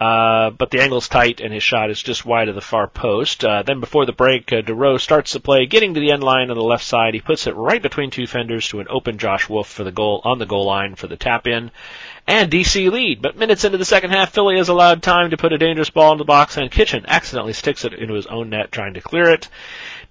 uh, but the angle's tight and his shot is just wide of the far post. Uh, then before the break, uh, DeRoe starts the play, getting to the end line on the left side. He puts it right between two fenders to an open Josh Wolff for the goal on the goal line for the tap in. And DC lead, but minutes into the second half, Philly has allowed time to put a dangerous ball in the box, and Kitchen accidentally sticks it into his own net, trying to clear it.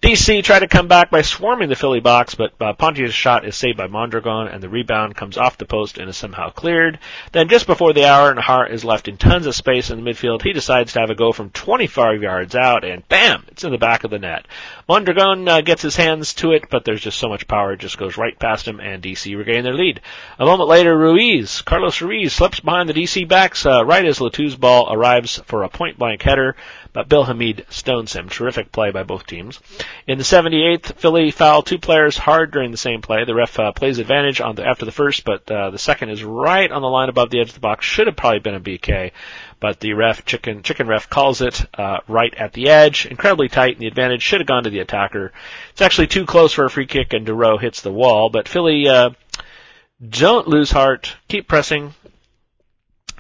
DC tried to come back by swarming the Philly box, but uh, Pontius' shot is saved by Mondragon, and the rebound comes off the post and is somehow cleared. Then, just before the hour, and Hart is left in tons of space in the midfield, he decides to have a go from 25 yards out, and bam, it's in the back of the net. Mondragon uh, gets his hands to it, but there's just so much power, it just goes right past him, and DC regain their lead. A moment later, Ruiz, Carlos Ruiz, slips behind the DC backs uh, right as Le Toux's ball arrives for a point-blank header but Bill Hamid stones him. Terrific play by both teams. In the 78th, Philly fouled two players hard during the same play. The ref uh, plays advantage on the, after the first, but uh, the second is right on the line above the edge of the box. Should have probably been a BK, but the ref, chicken, chicken ref, calls it uh, right at the edge. Incredibly tight, and the advantage should have gone to the attacker. It's actually too close for a free kick, and DeRoe hits the wall. But Philly uh, don't lose heart. Keep pressing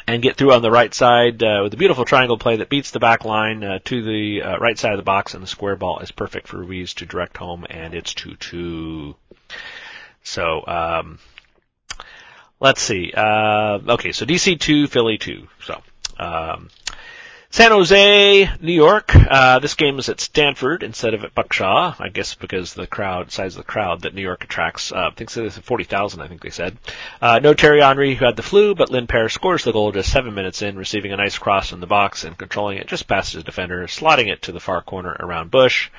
and get through on the right side uh, with a beautiful triangle play that beats the back line uh, to the uh, right side of the box, and the square ball is perfect for Ruiz to direct home, and it's 2-2. So, um, let's see. Uh, okay, so DC 2, Philly 2. So, um, San Jose, New York. Uh, this game is at Stanford instead of at Buck Shaw. I guess because the crowd, size of the crowd that New York attracts. Uh, I think it's 40,000, I think they said. Uh, no Thierry Henry who had the flu, but Lindpere scores the goal just seven minutes in, receiving a nice cross in the box and controlling it just past his defender, slotting it to the far corner around Busch.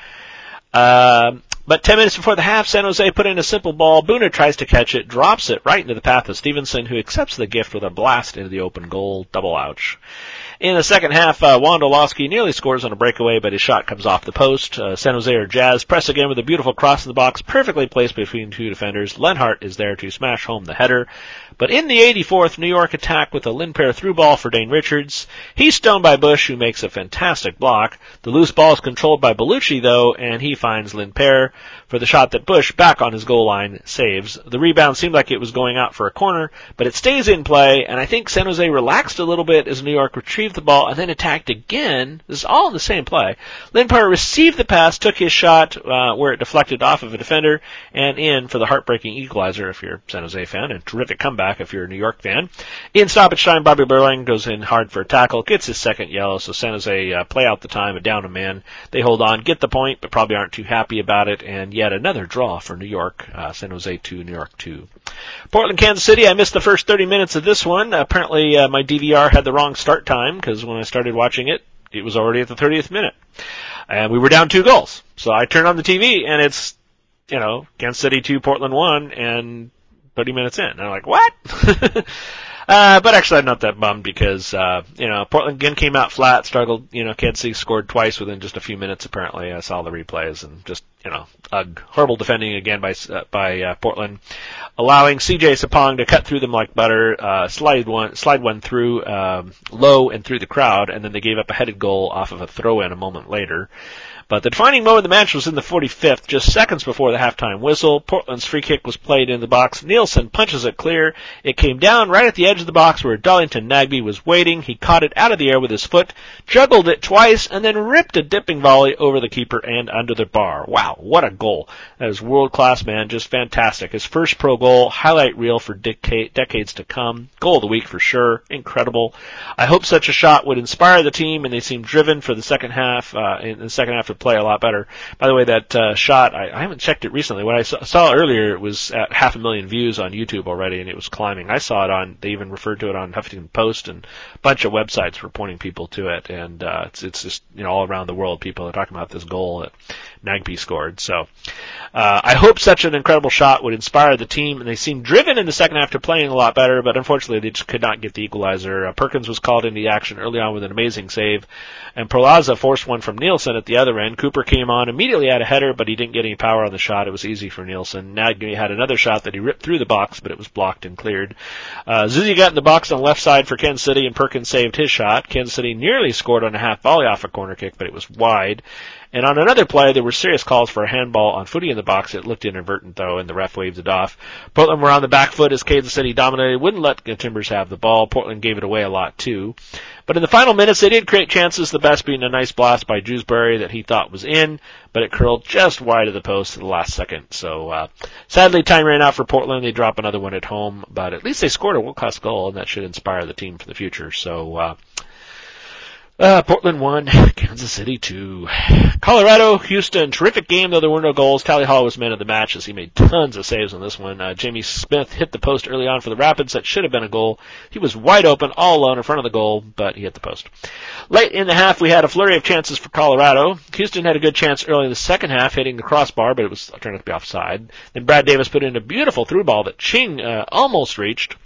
Um, but 10 minutes before the half, San Jose put in a simple ball. Buna tries to catch it, drops it right into the path of Stephenson, who accepts the gift with a blast into the open goal. Double ouch. In the second half, uh, Wondolowski nearly scores on a breakaway, but his shot comes off the post. Uh, San Jose or Jazz press again with a beautiful cross in the box, perfectly placed between two defenders. Lenhart is there to smash home the header. But in the 84th, New York attack with a Lindpere through ball for Dane Richards. He's stoned by Busch, who makes a fantastic block. The loose ball is controlled by Bellucci, though, and he finds Lindpere for the shot that Busch, back on his goal line, saves. The rebound seemed like it was going out for a corner, but it stays in play, and I think San Jose relaxed a little bit as New York retrieved the ball and then attacked again. This is all in the same play. Lindpere received the pass, took his shot uh, where it deflected off of a defender, and in for the heartbreaking equalizer if you're a San Jose fan, and terrific comeback if you're a New York fan. In stoppage time, Bobby Burling goes in hard for a tackle, gets his second yellow, so San Jose uh, play out the time and down a man. They hold on, get the point, but probably aren't too happy about it, and yet another draw for New York. Uh, San Jose 2, New York 2. Portland, Kansas City, I missed the first 30 minutes of this one. Apparently, uh, my DVR had the wrong start time, because when I started watching it, it was already at the 30th minute. And we were down two goals. So I turned on the TV, and it's, you know, Kansas City 2, Portland 1, and 30 minutes in. And I'm like, what? Uh, but actually, I'm not that bummed because, uh, you know, Portland again came out flat, struggled, you know, Kansas City scored twice within just a few minutes, apparently. I saw the replays and just, you know, ugh, horrible defending again by, uh, by, uh, Portland. Allowing CJ Sapong to cut through them like butter, uh, slide one, slide one through, um, low and through the crowd, and then they gave up a headed goal off of a throw in a moment later. But the defining moment of the match was in the 45th, just seconds before the halftime whistle. Portland's free kick was played in the box. Nielsen punches it clear. It came down right at the edge of the box where Darlington Nagbe was waiting. He caught it out of the air with his foot, juggled it twice, and then ripped a dipping volley over the keeper and under the bar. Wow, what a goal. That is world class, man. Just fantastic. His first pro goal, highlight reel for decades to come. Goal of the week for sure. Incredible. I hope such a shot would inspire the team and they seem driven for the second half, uh, in the second half play a lot better. By the way, that uh, shot I, I haven't checked it recently. What I saw, saw earlier, it was at half a million views on YouTube already, and it was climbing. I saw it on. They even referred to it on Huffington Post, and a bunch of websites were pointing people to it. And uh, it's it's just you know all around the world people are talking about this goal that Nagbe scored. So uh, I hope such an incredible shot would inspire the team, and they seemed driven in the second half to playing a lot better, but unfortunately they just could not get the equalizer. Uh, Perkins was called into action early on with an amazing save, and Perlaza forced one from Nielsen at the other end. Cooper came on, immediately had a header, but he didn't get any power on the shot. It was easy for Nielsen. Nagbe had another shot that he ripped through the box, but it was blocked and cleared. Uh, Zusi got in the box on the left side for Kansas City, and Perkins saved his shot. Kansas City nearly scored on a half volley off a corner kick, but it was wide. And on another play, there were serious calls for a handball on Futty in the box. It looked inadvertent though, and the ref waved it off. Portland were on the back foot as Kansas City dominated, wouldn't let the Timbers have the ball. Portland gave it away a lot too. But in the final minutes, they did create chances, the best being a nice blast by Jewsbury that he thought was in, but it curled just wide of the post at the last second. So, uh, sadly, time ran out for Portland. They drop another one at home, but at least they scored a world-class goal, and that should inspire the team for the future. So, uh, uh, Portland won, Kansas City two. Colorado, Houston, terrific game though there were no goals. Tally Hall was man of the match as he made tons of saves on this one. Uh, Jamie Smith hit the post early on for the Rapids. That should have been a goal. He was wide open, all alone in front of the goal, but he hit the post. Late in the half, we had a flurry of chances for Colorado. Houston had a good chance early in the second half, hitting the crossbar, but it was turned out to be offside. Then Brad Davis put in a beautiful through ball that Ching uh, almost reached.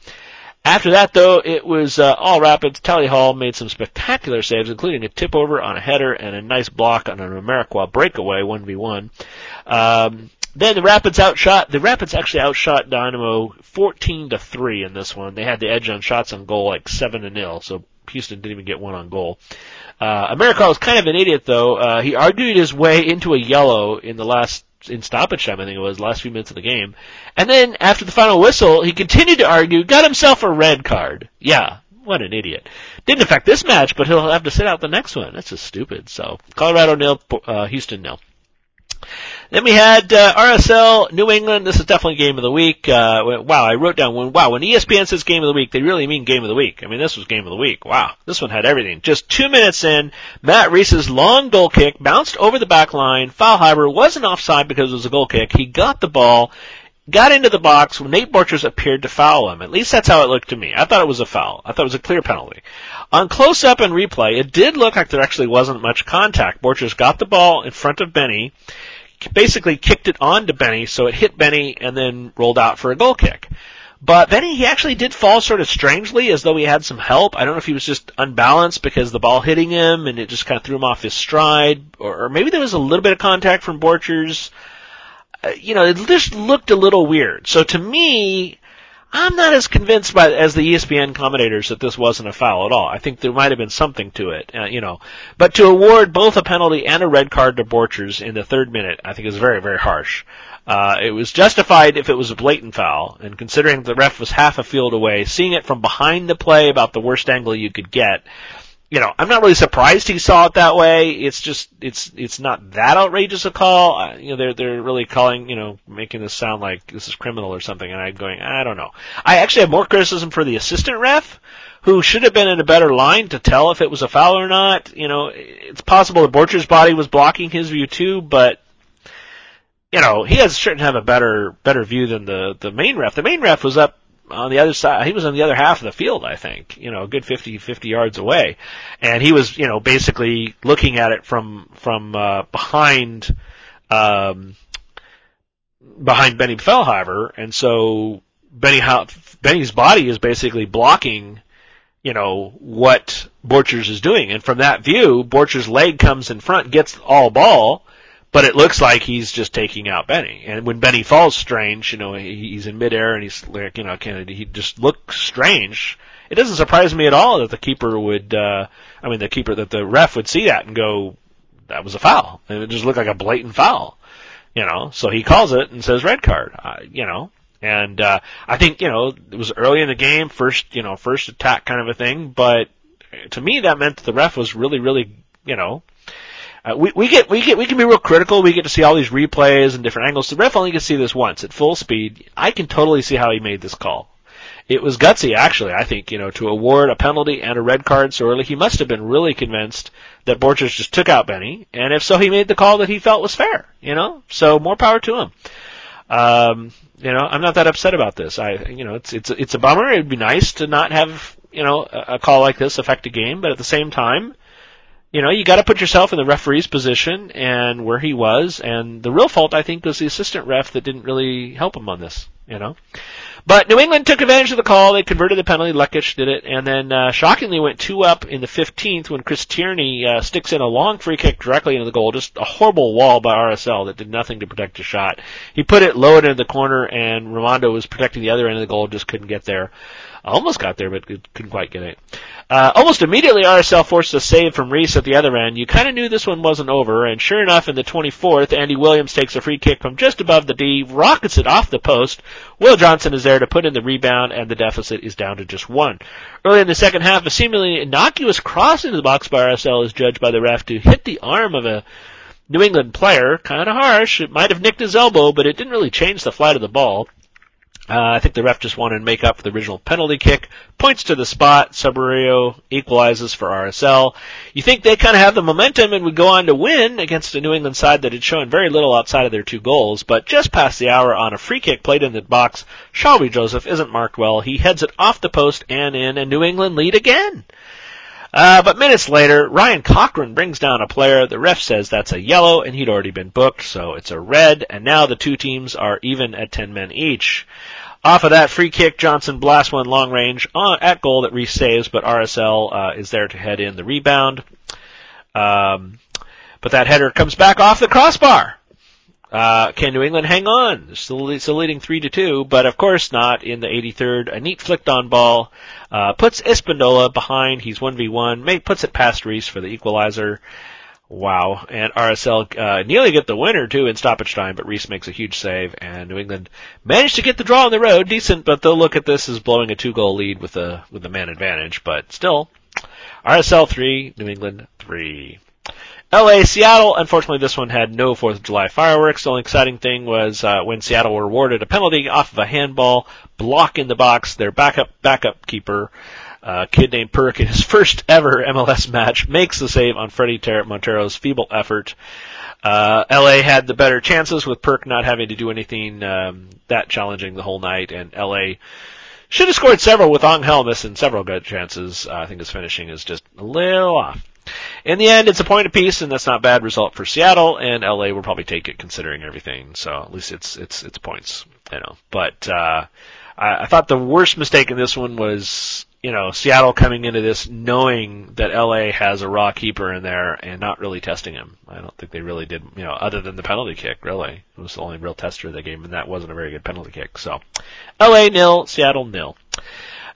After that, though, it was uh, all Rapids. Tally Hall made some spectacular saves, including a tip over on a header and a nice block on an Amarikwa breakaway, 1v1. Um, then the Rapids outshot, the Rapids actually outshot Dynamo 14 to 3 in this one. They had the edge on shots on goal like 7 to 0, so Houston didn't even get one on goal. Uh, Amarikwa was kind of an idiot though. Uh, he argued his way into a yellow in the last in stoppage time, I think it was, last few minutes of the game. And then after the final whistle, he continued to argue, got himself a red card. Yeah, what an idiot. Didn't affect this match, but he'll have to sit out the next one. That's just stupid. So, Colorado nil, uh, Houston nil. Then we had uh, RSL New England. This is definitely game of the week. Uh, wow, I wrote down when wow when ESPN says game of the week, they really mean game of the week. I mean, this was game of the week. Wow, this one had everything. Just two minutes in, Matt Reis's long goal kick bounced over the back line. Feilhaber wasn't offside because it was a goal kick. He got the ball, got into the box when Nate Borchers appeared to foul him. At least that's how it looked to me. I thought it was a foul. I thought it was a clear penalty. On close up and replay, it did look like there actually wasn't much contact. Borchers got the ball in front of Benny basically kicked it onto Benny, so it hit Benny and then rolled out for a goal kick. But Benny, he actually did fall sort of strangely as though he had some help. I don't know if he was just unbalanced because the ball hitting him and it just kind of threw him off his stride, or, or maybe there was a little bit of contact from Borchers. Uh, you know, it just looked a little weird. So to me, I'm not as convinced by as the ESPN commentators that this wasn't a foul at all. I think there might have been something to it, uh, you know. But to award both a penalty and a red card to Borchers in the third minute, I think is very, very harsh. Uh, it was justified if it was a blatant foul, and considering the ref was half a field away, seeing it from behind the play about the worst angle you could get, you know, I'm not really surprised he saw it that way. It's just, it's, it's not that outrageous a call. You know, they're, they're really calling, you know, making this sound like this is criminal or something, and I'm going, I don't know. I actually have more criticism for the assistant ref, who should have been in a better line to tell if it was a foul or not. You know, it's possible the Borchers' body was blocking his view too, but, you know, he has to have a better, better view than the, the main ref. The main ref was up on the other side. He was on the other half of the field, I think, you know, a good 50, 50 yards away. And he was, you know, basically looking at it from, from, uh, behind, um, behind Benny Feilhaber. And so Benny, Benny's body is basically blocking, you know, what Borchers is doing. And from that view, Borchers' leg comes in front, gets all ball, but it looks like he's just taking out Benny. And when Benny falls strange, you know, he's in midair and he's like, you know, Kennedy, he just looks strange. It doesn't surprise me at all that the keeper would, uh, I mean, the keeper, that the ref would see that and go, that was a foul. And it just looked like a blatant foul, you know, so he calls it and says red card, uh, you know, and, uh, I think, you know, it was early in the game, first, you know, first attack kind of a thing, but to me that meant that the ref was really, really, you know, uh, we, we get we get we can be real critical. We get to see all these replays and different angles. The ref only to see this once at full speed. I can totally see how he made this call. It was gutsy, actually. I think you know to award a penalty and a red card so early. He must have been really convinced that Borchers just took out Benny, and if so, he made the call that he felt was fair. You know, so more power to him. Um, you know, I'm not that upset about this. I, you know, it's it's it's a bummer. It'd be nice to not have you know a, a call like this affect a game, but at the same time, you know, you got to put yourself in the referee's position and where he was. And the real fault, I think, was the assistant ref that didn't really help him on this. You know, but New England took advantage of the call. They converted the penalty. Lekic did it, and then uh, shockingly went two up in the 15th when Chris Tierney uh, sticks in a long free kick directly into the goal. Just a horrible wall by RSL that did nothing to protect the shot. He put it low into the corner, and Rimando was protecting the other end of the goal, just couldn't get there. Almost got there, but couldn't quite get it. Uh, almost immediately, RSL forced a save from Reis at the other end. You kind of knew this one wasn't over, and sure enough, in the 24th, Andy Williams takes a free kick from just above the D, rockets it off the post. Will Johnson is there to put in the rebound, and the deficit is down to just one. Early in the second half, a seemingly innocuous cross into the box by RSL is judged by the ref to hit the arm of a New England player. Kind of harsh. It might have nicked his elbow, but it didn't really change the flight of the ball. Uh, I think the ref just wanted to make up for the original penalty kick. Points to the spot. Saborio equalizes for RSL. You think they kind of have the momentum and would go on to win against a New England side that had shown very little outside of their two goals, but just past the hour on a free kick played in the box, Shalrie Joseph isn't marked well. He heads it off the post and in, and New England lead again. Uh, but minutes later, Ryan Cochrane brings down a player. The ref says that's a yellow, and he'd already been booked, so it's a red, and now the two teams are even at 10 men each. Off of that free kick, Johnson blasts one long range on, at goal that Reis saves, but RSL uh, is there to head in the rebound. Um, but that header comes back off the crossbar. Uh, can New England hang on? Still, still leading three to two, but of course not in the 83rd. A neat flicked on ball uh, puts Espindola behind. He's one v one. Puts it past Reis for the equalizer. Wow. And RSL uh, nearly get the winner too in stoppage time, but Reis makes a huge save, and New England managed to get the draw on the road. Decent, but they'll look at this as blowing a two goal lead with a with a man advantage. But still, RSL three, New England three. LA, Seattle. Unfortunately, this one had no 4th of July fireworks. The only exciting thing was uh, when Seattle were awarded a penalty off of a handball block in the box. Their backup backup keeper, uh, kid named Perk, in his first ever MLS match, makes the save on Freddie Ter- Montero's feeble effort. Uh, LA had the better chances with Perk not having to do anything um, that challenging the whole night, and LA should have scored several with Ong Angel missing several good chances. Uh, I think his finishing is just a little off. In the end, it's a point apiece, and that's not a bad result for Seattle, and LA will probably take it considering everything. So at least it's it's it's points, you know. But uh, I, I thought the worst mistake in this one was you know, Seattle coming into this knowing that LA has a raw keeper in there and not really testing him. I don't think they really did, you know, other than the penalty kick, really. It was the only real tester of the game, and that wasn't a very good penalty kick. So, LA nil, Seattle nil.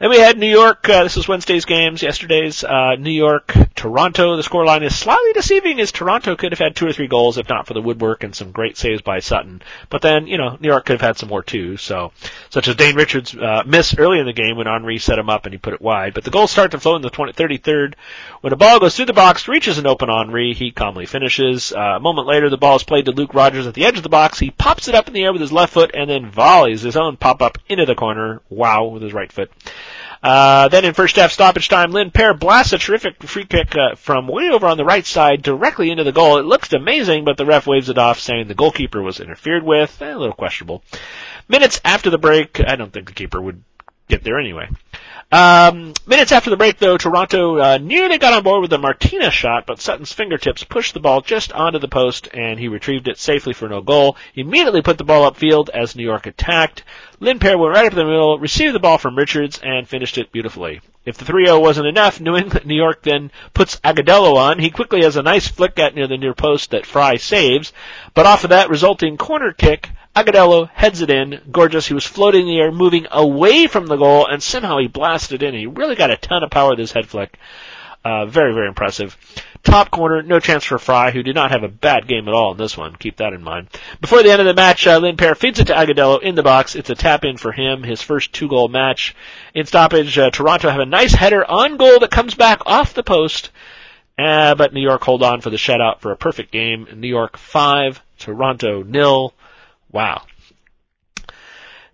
Then we had New York. Uh, this was Wednesday's games. Yesterday's uh, New York, Toronto. The scoreline is slightly deceiving, as Toronto could have had two or three goals if not for the woodwork and some great saves by Sutton. But then, you know, New York could have had some more too. So, such as Dane Richards' uh, miss early in the game when Henry set him up and he put it wide. But the goals start to flow in the 20, 33rd. When a ball goes through the box, reaches an open Henry. he calmly finishes. Uh, a moment later, the ball is played to Luke Rodgers at the edge of the box. He pops it up in the air with his left foot and then volleys his own pop up into the corner. Wow, with his right foot. Uh, then in first half stoppage time, Lindpere blasts a terrific free kick uh, from way over on the right side directly into the goal. It looks amazing, but the ref waves it off, saying the goalkeeper was interfered with. Eh, a little questionable. Minutes after the break, I don't think the keeper would get there anyway. Um, minutes after the break, though, Toronto uh, nearly got on board with a Martinez shot, but Sutton's fingertips pushed the ball just onto the post, and he retrieved it safely for no goal. He immediately put the ball upfield as New York attacked. Lindpere went right up the middle, received the ball from Richards, and finished it beautifully. If the 3-0 wasn't enough, New England, New York then puts Agudelo on. He quickly has a nice flick at near the near post that Frei saves, but off of that resulting corner kick, Agudelo heads it in. Gorgeous. He was floating in the air, moving away from the goal, and somehow he blasted in. He really got a ton of power with his head flick. Uh, very, very impressive. Top corner, no chance for Frei, who did not have a bad game at all in this one. Keep that in mind. Before the end of the match, uh, Lindpere feeds it to Agudelo in the box. It's a tap in for him, his first two goal match. In stoppage, uh, Toronto have a nice header on goal that comes back off the post. Uh, but New York hold on for the shutout for a perfect game. New York 5, Toronto nil. Wow.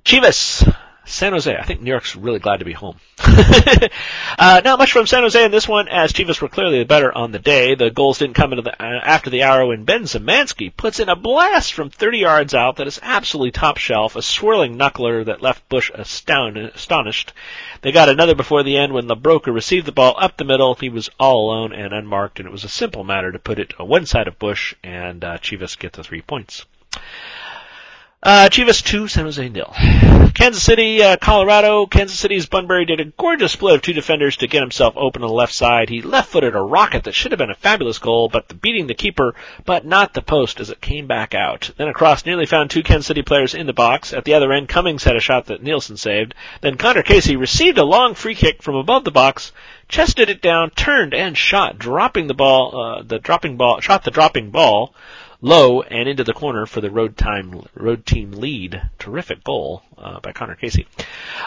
Chivas, San Jose. I think New York's really glad to be home. uh, not much from San Jose in this one, as Chivas were clearly the better on the day. The goals didn't come into the, uh, after the hour when Ben Zemanski puts in a blast from 30 yards out that is absolutely top shelf, a swirling knuckler that left Busch astound, astonished. They got another before the end when LaBrocca received the ball up the middle. He was all alone and unmarked, and it was a simple matter to put it on one side of Busch, and uh, Chivas get the three points. Uh, Chivas 2, San Jose nil. Kansas City, uh, Colorado. Kansas City's Bunbury did a gorgeous split of two defenders to get himself open on the left side. He left-footed a rocket that should have been a fabulous goal, but the, beating the keeper, but not the post as it came back out. Then across nearly found two Kansas City players in the box. At the other end, Cummings had a shot that Nielsen saved. Then Connor Casey received a long free kick from above the box, chested it down, turned and shot, dropping the ball, uh, the dropping ball, shot the dropping ball low and into the corner for the road time road team lead. Terrific goal uh, by Connor Casey.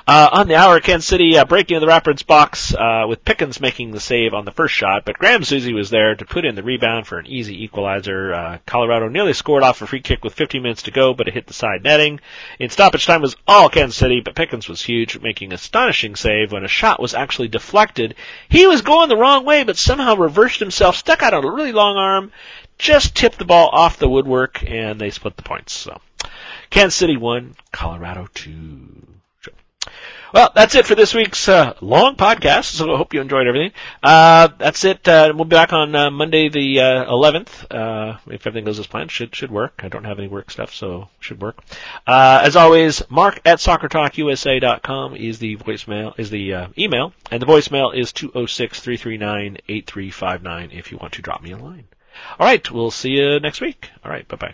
Uh, on the hour, Kansas City uh, breaking the Rapids box uh, with Pickens making the save on the first shot, but Graham Zusi was there to put in the rebound for an easy equalizer. Uh, Colorado nearly scored off a free kick with 15 minutes to go, but it hit the side netting. In stoppage time was all Kansas City, but Pickens was huge, making astonishing save when a shot was actually deflected. He was going the wrong way, but somehow reversed himself, stuck out a really long arm, just tipped the ball off the woodwork, and they split the points. So, Kansas City won, Colorado two. Well, that's it for this week's uh, long podcast. So I hope you enjoyed everything. Uh, that's it. Uh, we'll be back on uh, Monday the uh, 11th. Uh, if everything goes as planned, should should work. I don't have any work stuff, so should work. as always, Mark at SoccerTalkUSA.com is the voicemail is the email, and the voicemail is 206-339-8359 if you want to drop me a line. All right, we'll see you next week. All right, bye bye.